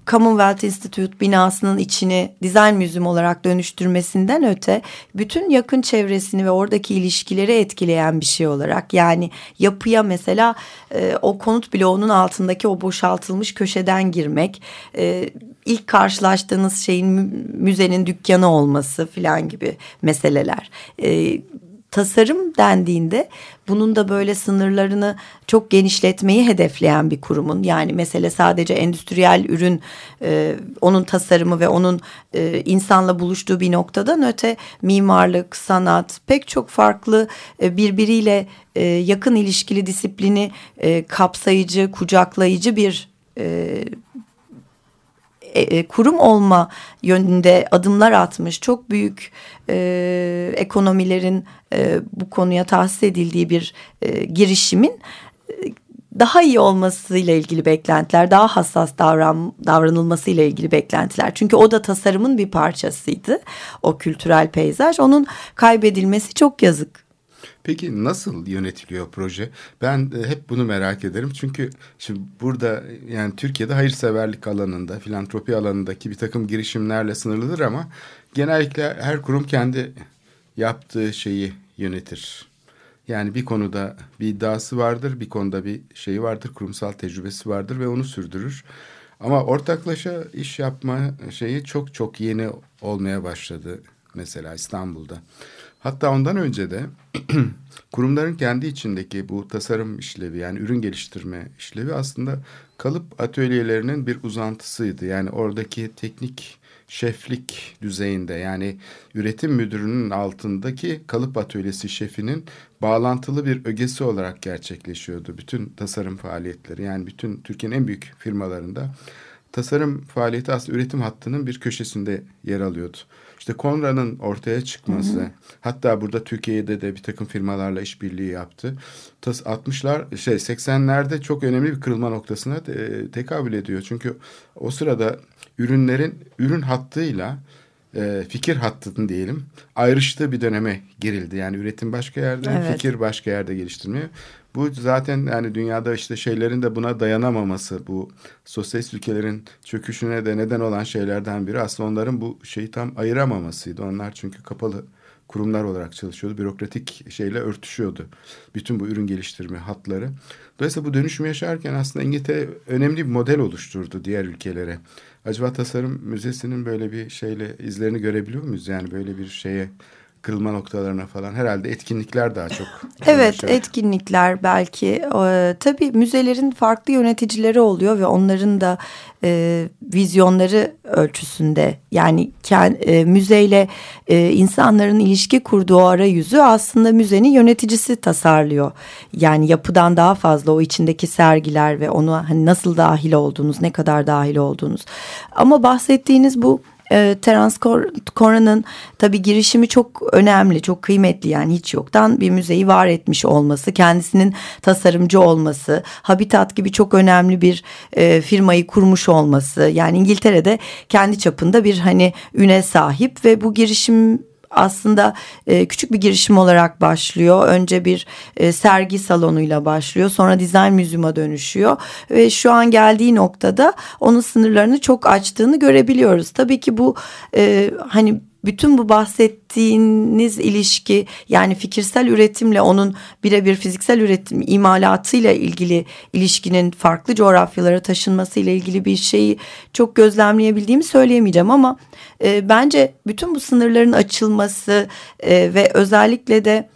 Commonwealth Institute binasının içini dizayn müziğim olarak dönüştürmesinden öte bütün yakın çevresini ve oradaki ilişkileri etkileyen bir şey olarak yani yapıya mesela e, o konut bloğunun altındaki o boşaltılmış köşeden girmek e, ilk karşılaştığınız şeyin müzenin dükkanı olması filan gibi meseleler. E, tasarım dendiğinde bunun da böyle sınırlarını çok genişletmeyi hedefleyen bir kurumun yani mesele sadece endüstriyel ürün e, onun tasarımı ve onun e, insanla buluştuğu bir noktadan öte mimarlık, sanat pek çok farklı e, birbiriyle e, yakın ilişkili disiplini e, kapsayıcı, kucaklayıcı bir e, e, e, kurum olma yönünde adımlar atmış çok büyük e, ekonomilerin e, bu konuya tahsis edildiği bir e, girişimin e, daha iyi olmasıyla ilgili beklentiler, daha hassas davran, davranılmasıyla ilgili beklentiler. Çünkü o da tasarımın bir parçasıydı. O kültürel peyzaj. Onun kaybedilmesi çok yazık. Peki nasıl yönetiliyor proje? Ben e, hep bunu merak ederim. Çünkü şimdi burada yani Türkiye'de hayırseverlik alanında, filantropi alanındaki bir takım girişimlerle sınırlıdır ama genellikle her kurum kendi yaptığı şeyi yönetir. Yani bir konuda bir iddiası vardır, bir konuda bir şeyi vardır, kurumsal tecrübesi vardır ve onu sürdürür. Ama ortaklaşa iş yapma şeyi çok çok yeni olmaya başladı mesela İstanbul'da. Hatta ondan önce de kurumların kendi içindeki bu tasarım işlevi yani ürün geliştirme işlevi aslında kalıp atölyelerinin bir uzantısıydı. Yani oradaki teknik şeflik düzeyinde yani üretim müdürünün altındaki kalıp atölyesi şefinin bağlantılı bir ögesi olarak gerçekleşiyordu. Bütün tasarım faaliyetleri yani bütün Türkiye'nin en büyük firmalarında tasarım faaliyeti aslında üretim hattının bir köşesinde yer alıyordu. İşte Konrad'ın ortaya çıkması, hı hı. hatta burada Türkiye'de de bir takım firmalarla işbirliği yaptı. Tas 60'lar şey 80'lerde çok önemli bir kırılma noktasına te tekabül ediyor. Çünkü o sırada ürünlerin ürün hattıyla e, fikir hattının diyelim ayrıştığı bir döneme girildi. Yani üretim başka yerde, evet. fikir başka yerde geliştirmeye. Bu zaten yani dünyada işte şeylerin de buna dayanamaması, bu sosyalist ülkelerin çöküşüne de neden olan şeylerden biri aslında onların bu şeyi tam ayıramamasıydı. Onlar çünkü kapalı kurumlar olarak çalışıyordu. Bürokratik şeyle örtüşüyordu. Bütün bu ürün geliştirme hatları. Dolayısıyla bu dönüşümü yaşarken aslında İngiltere önemli bir model oluşturdu diğer ülkelere. Acaba Tasarım Müzesi'nin böyle bir şeyle izlerini görebiliyor muyuz? Yani böyle bir şeye kırılma noktalarına falan herhalde etkinlikler daha çok. evet şey. etkinlikler belki e, tabii müzelerin farklı yöneticileri oluyor ve onların da e, vizyonları ölçüsünde yani e, müzeyle e, insanların ilişki kurduğu arayüzü aslında müzenin yöneticisi tasarlıyor. Yani yapıdan daha fazla o içindeki sergiler ve onu hani nasıl dahil olduğunuz ne kadar dahil olduğunuz ama bahsettiğiniz bu e, Terence Corran'ın tabii girişimi çok önemli, çok kıymetli yani hiç yoktan bir müzeyi var etmiş olması, kendisinin tasarımcı olması, Habitat gibi çok önemli bir e, firmayı kurmuş olması. Yani İngiltere'de kendi çapında bir hani üne sahip ve bu girişim aslında e, küçük bir girişim olarak başlıyor. Önce bir e, sergi salonuyla başlıyor. Sonra dizayn müzyuma dönüşüyor. Ve şu an geldiği noktada onun sınırlarını çok açtığını görebiliyoruz. Tabii ki bu e, hani bütün bu bahsettiğiniz ilişki yani fikirsel üretimle onun birebir fiziksel üretim imalatıyla ilgili ilişkinin farklı coğrafyalara taşınması ile ilgili bir şeyi çok gözlemleyebildiğimi söyleyemeyeceğim ama e, bence bütün bu sınırların açılması e, ve özellikle de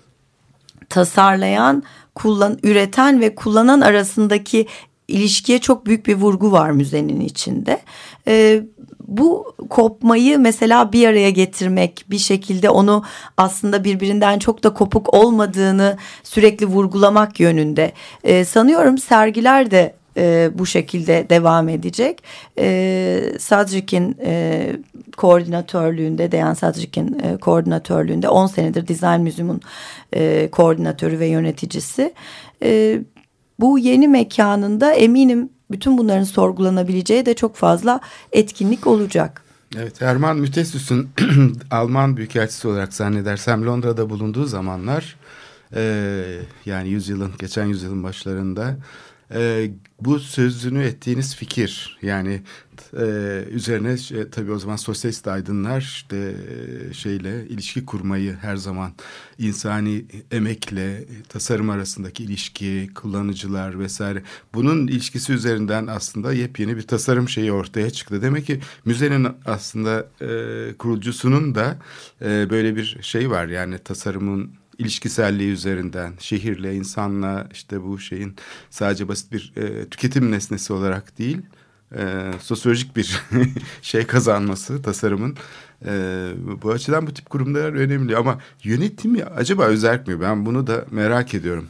tasarlayan, kullan, üreten ve kullanan arasındaki ilişkiye çok büyük bir vurgu var müzenin içinde. E, bu kopmayı mesela bir araya getirmek bir şekilde onu aslında birbirinden çok da kopuk olmadığını sürekli vurgulamak yönünde. E, sanıyorum sergiler de e, bu şekilde devam edecek. E, Sadrik'in e, koordinatörlüğünde, Deyan Sadrik'in e, koordinatörlüğünde 10 senedir Design Müziği'nin e, koordinatörü ve yöneticisi. E, bu yeni mekanında eminim bütün bunların sorgulanabileceği de çok fazla etkinlik olacak. Evet Herman Mütesüs'ün Alman Büyükelçisi olarak zannedersem Londra'da bulunduğu zamanlar e, yani yüzyılın geçen yüzyılın başlarında e, bu sözünü ettiğiniz fikir yani e, üzerine e, tabii o zaman sosyalist aydınlar işte e, şeyle ilişki kurmayı her zaman insani emekle tasarım arasındaki ilişki kullanıcılar vesaire bunun ilişkisi üzerinden aslında yepyeni bir tasarım şeyi ortaya çıktı. Demek ki müzenin aslında e, kurucusunun da e, böyle bir şey var yani tasarımın ilişkiselliği üzerinden şehirle, insanla işte bu şeyin sadece basit bir e, tüketim nesnesi olarak değil e, sosyolojik bir şey kazanması tasarımın e, bu açıdan bu tip kurumlar önemli ama yönetimi acaba özellik mi? Ben bunu da merak ediyorum.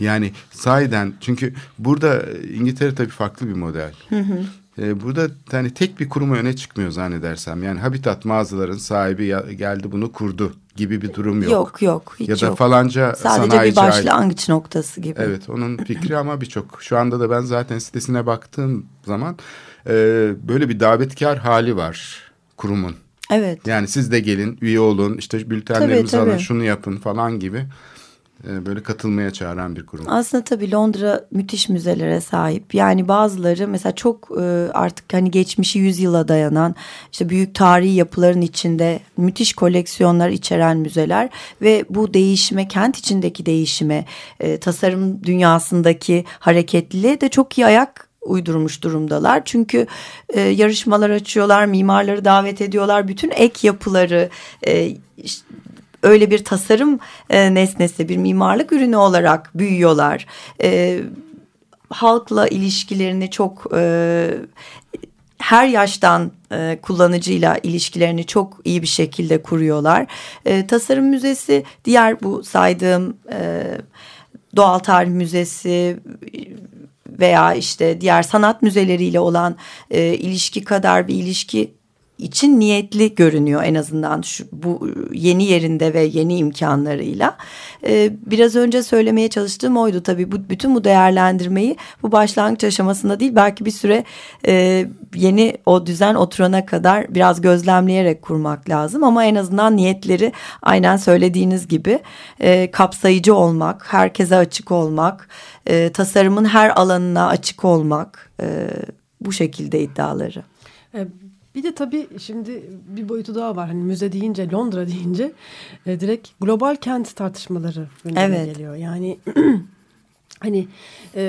Yani sahiden çünkü burada İngiltere tabii farklı bir model. Hı hı. Ee, burada hani tek bir kurum öne çıkmıyor zannedersem. Yani Habitat mağazaların sahibi geldi bunu kurdu gibi bir durum yok. Yok yok hiç Ya da yok. falanca Sadece bir başlangıç ait. noktası gibi. Evet onun fikri ama birçok. Şu anda da ben zaten sitesine baktığım zaman e, böyle bir davetkar hali var kurumun. Evet. Yani siz de gelin üye olun işte bültenlerimizi tabii, tabii. alın şunu yapın falan gibi. E, böyle katılmaya çağıran bir kurum. Aslında tabii Londra müthiş müzelere sahip. Yani bazıları mesela çok e, artık hani geçmişi yüzyıla dayanan işte büyük tarihi yapıların içinde müthiş koleksiyonlar içeren müzeler ve bu değişime kent içindeki değişime e, tasarım dünyasındaki hareketliliğe de çok iyi ayak uydurmuş durumdalar. Çünkü e, yarışmalar açıyorlar, mimarları davet ediyorlar. Bütün ek yapıları, e, öyle bir tasarım e, nesnesi, bir mimarlık ürünü olarak büyüyorlar. E, halkla ilişkilerini çok e, her yaştan e, kullanıcıyla ilişkilerini çok iyi bir şekilde kuruyorlar. E, Tasarım Müzesi diğer bu saydığım e, Doğal Tarih Müzesi veya işte diğer sanat müzeleriyle olan e, ilişki kadar bir ilişki için niyetli görünüyor en azından şu, bu yeni yerinde ve yeni imkanlarıyla. Ee, biraz önce söylemeye çalıştığım oydu tabii bu bütün bu değerlendirmeyi bu başlangıç aşamasında değil belki bir süre e, yeni o düzen oturana kadar biraz gözlemleyerek kurmak lazım ama en azından niyetleri aynen söylediğiniz gibi e, kapsayıcı olmak, herkese açık olmak, e, tasarımın her alanına açık olmak e, bu şekilde iddiaları. Bir de tabii şimdi bir boyutu daha var. Hani müze deyince, Londra deyince e, direkt global kent tartışmaları gündeme evet. geliyor. Yani hani e,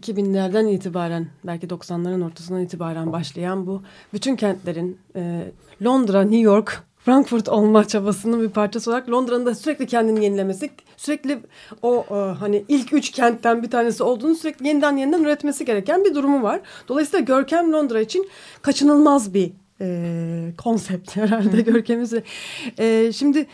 2000'lerden itibaren belki 90'ların ortasından itibaren başlayan bu bütün kentlerin e, Londra, New York, Frankfurt olma çabasının bir parçası olarak Londra'nın da sürekli kendini yenilemesi, sürekli o e, hani ilk üç kentten bir tanesi olduğunu sürekli yeniden yeniden üretmesi gereken bir durumu var. Dolayısıyla Görkem Londra için kaçınılmaz bir e, konsept herhalde görkemizi. E, şimdi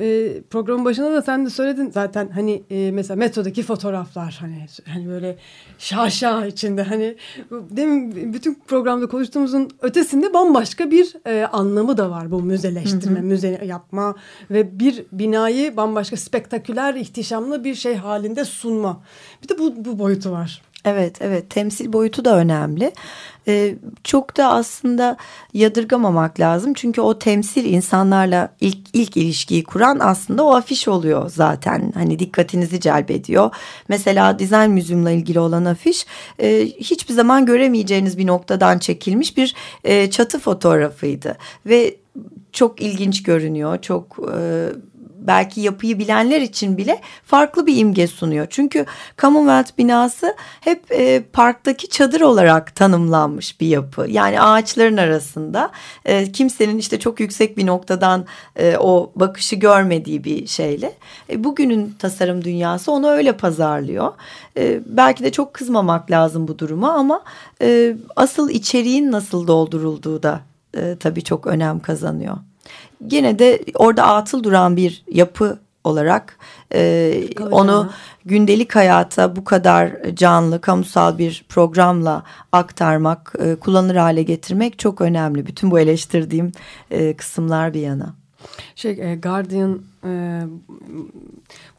e, programın başında da sen de söyledin zaten hani e, mesela metrodaki fotoğraflar hani hani böyle şaşa içinde hani demin bütün programda konuştuğumuzun ötesinde bambaşka bir e, anlamı da var bu müzeleştirme, hı hı. müze yapma ve bir binayı bambaşka spektaküler, ihtişamlı bir şey halinde sunma. Bir de bu, bu boyutu var. Evet, evet. Temsil boyutu da önemli. Ee, çok da aslında yadırgamamak lazım. Çünkü o temsil insanlarla ilk ilk ilişkiyi kuran aslında o afiş oluyor zaten. Hani dikkatinizi celbediyor. Mesela Design Museum'la ilgili olan afiş e, hiçbir zaman göremeyeceğiniz bir noktadan çekilmiş bir e, çatı fotoğrafıydı. Ve çok ilginç görünüyor. Çok... E, belki yapıyı bilenler için bile farklı bir imge sunuyor. Çünkü Commonwealth binası hep e, parktaki çadır olarak tanımlanmış bir yapı. Yani ağaçların arasında e, kimsenin işte çok yüksek bir noktadan e, o bakışı görmediği bir şeyle. E, bugünün tasarım dünyası onu öyle pazarlıyor. E, belki de çok kızmamak lazım bu duruma ama e, asıl içeriğin nasıl doldurulduğu da e, tabii çok önem kazanıyor gene de orada atıl duran bir yapı olarak e, onu gündelik hayata bu kadar canlı kamusal bir programla aktarmak, e, kullanılır hale getirmek çok önemli. Bütün bu eleştirdiğim e, kısımlar bir yana. Şey e, Guardian e,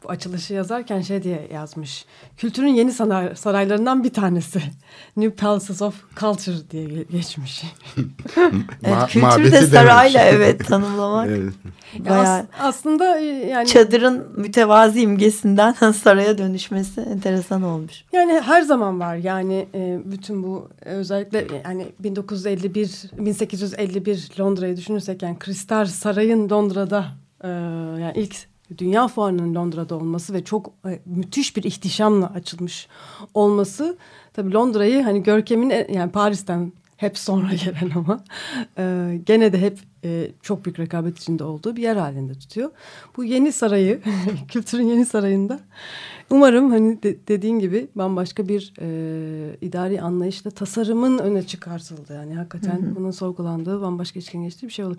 bu açılışı yazarken şey diye yazmış. Kültürün yeni saray, saraylarından bir tanesi. New Palaces of Culture diye geçmiş. evet, kültür de sarayla evet tanımlamak. evet. Bayağı As, aslında e, yani çadırın mütevazi imgesinden saraya dönüşmesi enteresan olmuş. Yani her zaman var. Yani e, bütün bu özellikle yani 1951 1851 Londra'yı düşünürsek yani Kristal Saray'ın Londra'da e, yani ilk Dünya Fuarı'nın Londra'da olması ve çok e, müthiş bir ihtişamla açılmış olması tabii Londra'yı hani görkemin e, yani Paris'ten hep sonra gelen ama e, gene de hep e, çok büyük rekabet içinde olduğu bir yer halinde tutuyor. Bu yeni sarayı, kültürün yeni sarayında umarım hani de, dediğin gibi bambaşka bir e, idari anlayışla tasarımın öne çıkartıldı. Yani hakikaten hı hı. bunun sorgulandığı, bambaşka içkin geçtiği bir şey olur.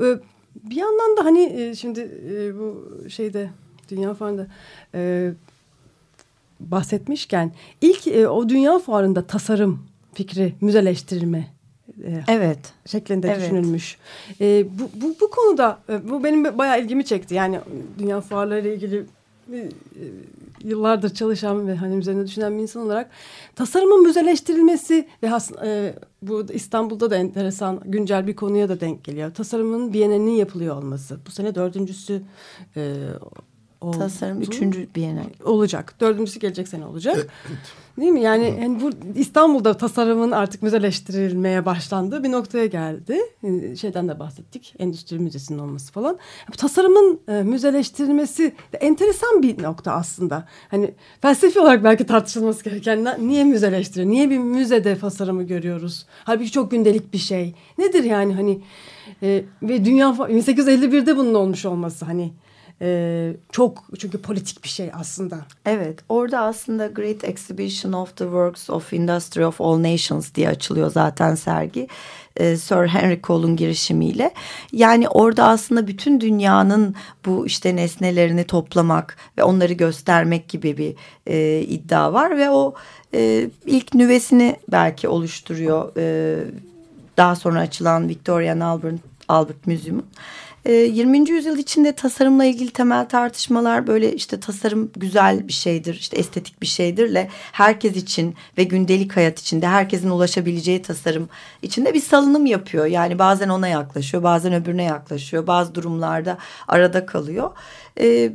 E, bir yandan da hani e, şimdi e, bu şeyde Dünya Fuarı'nda e, bahsetmişken ilk e, o Dünya Fuarı'nda tasarım fikri müzeleştirilme e, evet şeklinde evet. düşünülmüş. E, bu, bu bu konuda e, bu benim bayağı ilgimi çekti. Yani dünya fuarları ile ilgili yıllardır çalışan ve hani üzerine düşünen bir insan olarak tasarımın müzeleştirilmesi ve has, e, bu İstanbul'da da enteresan güncel bir konuya da denk geliyor. Tasarımın Bienalinin yapılıyor olması. Bu sene dördüncüsü e, oldu. Tasarım üçüncü Bienal. Olacak. Dördüncüsü gelecek sene olacak. Evet. Değil mi? Yani, yani bu İstanbul'da tasarımın artık müzeleştirilmeye başlandığı bir noktaya geldi. Ee, şeyden de bahsettik. Endüstri Müzesi'nin olması falan. Bu tasarımın e, müzeleştirilmesi de enteresan bir nokta aslında. Hani felsefi olarak belki tartışılması gereken niye müzeleştiriyor? Niye bir müzede tasarımı görüyoruz? Halbuki çok gündelik bir şey. Nedir yani hani e, ve dünya 1851'de bunun olmuş olması hani e, çok çünkü politik bir şey aslında. Evet orada aslında Great Exhibition of the Works of Industry of All Nations diye açılıyor zaten sergi. Ee, Sir Henry Cole'un girişimiyle. Yani orada aslında bütün dünyanın bu işte nesnelerini toplamak ve onları göstermek gibi bir e, iddia var ve o e, ilk nüvesini belki oluşturuyor. E, daha sonra açılan Victoria and Albert, Albert Museum'un. 20. Ee, yüzyıl içinde tasarımla ilgili temel tartışmalar böyle işte tasarım güzel bir şeydir, işte estetik bir şeydirle herkes için ve gündelik hayat içinde herkesin ulaşabileceği tasarım içinde bir salınım yapıyor. Yani bazen ona yaklaşıyor, bazen öbürüne yaklaşıyor, bazı durumlarda arada kalıyor. Ee,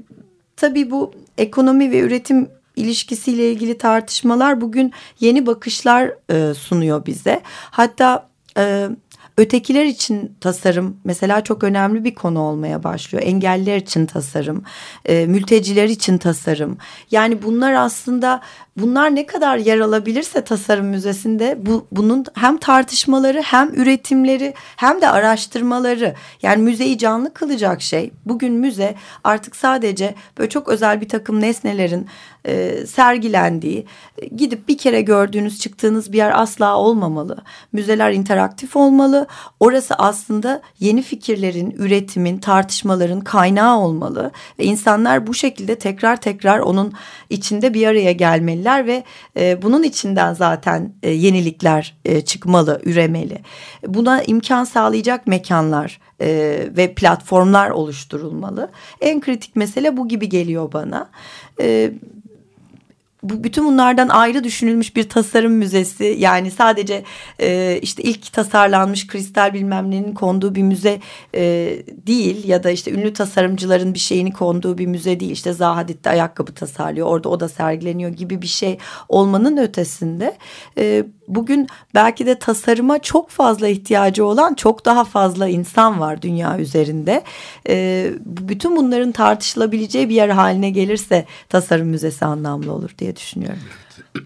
tabii bu ekonomi ve üretim ilişkisiyle ilgili tartışmalar bugün yeni bakışlar e, sunuyor bize. Hatta e, Ötekiler için tasarım mesela çok önemli bir konu olmaya başlıyor. Engelliler için tasarım, e, mülteciler için tasarım. Yani bunlar aslında bunlar ne kadar yer alabilirse tasarım müzesinde bu, bunun hem tartışmaları hem üretimleri hem de araştırmaları yani müzeyi canlı kılacak şey. Bugün müze artık sadece böyle çok özel bir takım nesnelerin e, sergilendiği gidip bir kere gördüğünüz çıktığınız bir yer asla olmamalı. Müzeler interaktif olmalı. Orası aslında yeni fikirlerin, üretimin, tartışmaların kaynağı olmalı ve insanlar bu şekilde tekrar tekrar onun içinde bir araya gelmeli gelmeliler ve e, bunun içinden zaten e, yenilikler e, çıkmalı, üremeli. Buna imkan sağlayacak mekanlar e, ve platformlar oluşturulmalı. En kritik mesele bu gibi geliyor bana. E, bu bütün bunlardan ayrı düşünülmüş bir tasarım müzesi. Yani sadece e, işte ilk tasarlanmış kristal bilmem nenin konduğu bir müze e, değil ya da işte ünlü tasarımcıların bir şeyini konduğu bir müze değil. İşte Zaha Hadid de ayakkabı tasarlıyor orada o da sergileniyor gibi bir şey olmanın ötesinde e, bugün belki de tasarıma çok fazla ihtiyacı olan çok daha fazla insan var dünya üzerinde e, bütün bunların tartışılabileceği bir yer haline gelirse tasarım müzesi anlamlı olur diye düşünüyorum.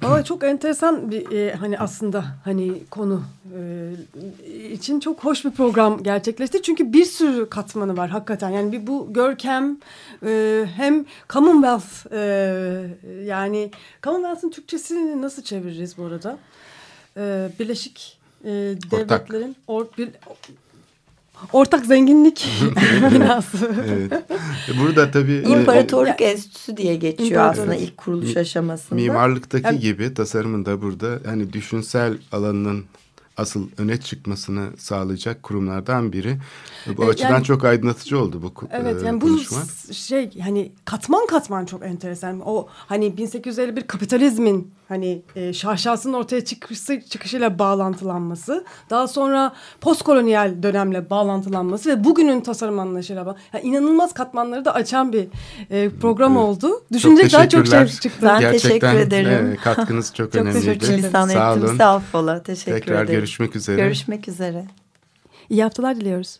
Ama çok enteresan bir e, hani aslında hani konu e, için çok hoş bir program gerçekleşti. Çünkü bir sürü katmanı var hakikaten. Yani bir bu görkem e, hem Commonwealth e, yani Commonwealth'ın Türkçesini nasıl çeviririz bu arada? E, Birleşik e, Devletlerin or, bir, Ortak zenginlik binası. evet. Burada tabii... İmparatorluk e, Enstitüsü diye geçiyor aslında ilk kuruluş aşamasında. Mimarlıktaki yani, gibi tasarımın da burada hani düşünsel alanının asıl öne çıkmasını sağlayacak kurumlardan biri. Bu e, açıdan yani, çok aydınlatıcı oldu bu evet, yani konuşma. Bu şey hani katman katman çok enteresan. O hani 1851 kapitalizmin hani e, şaşasının ortaya çıkışı, çıkışıyla bağlantılanması, daha sonra postkolonyal dönemle bağlantılanması ve bugünün tasarım anlayışıyla yani inanılmaz katmanları da açan bir e, program evet. oldu. Düşünecek daha çok şey çıktı. Ben Gerçekten, teşekkür ederim. E, katkınız çok, çok önemliydi. Çok teşekkür ederim. Sağ olun. Affola. Teşekkür Tekrar ederim. görüşmek üzere. Görüşmek üzere. İyi haftalar diliyoruz.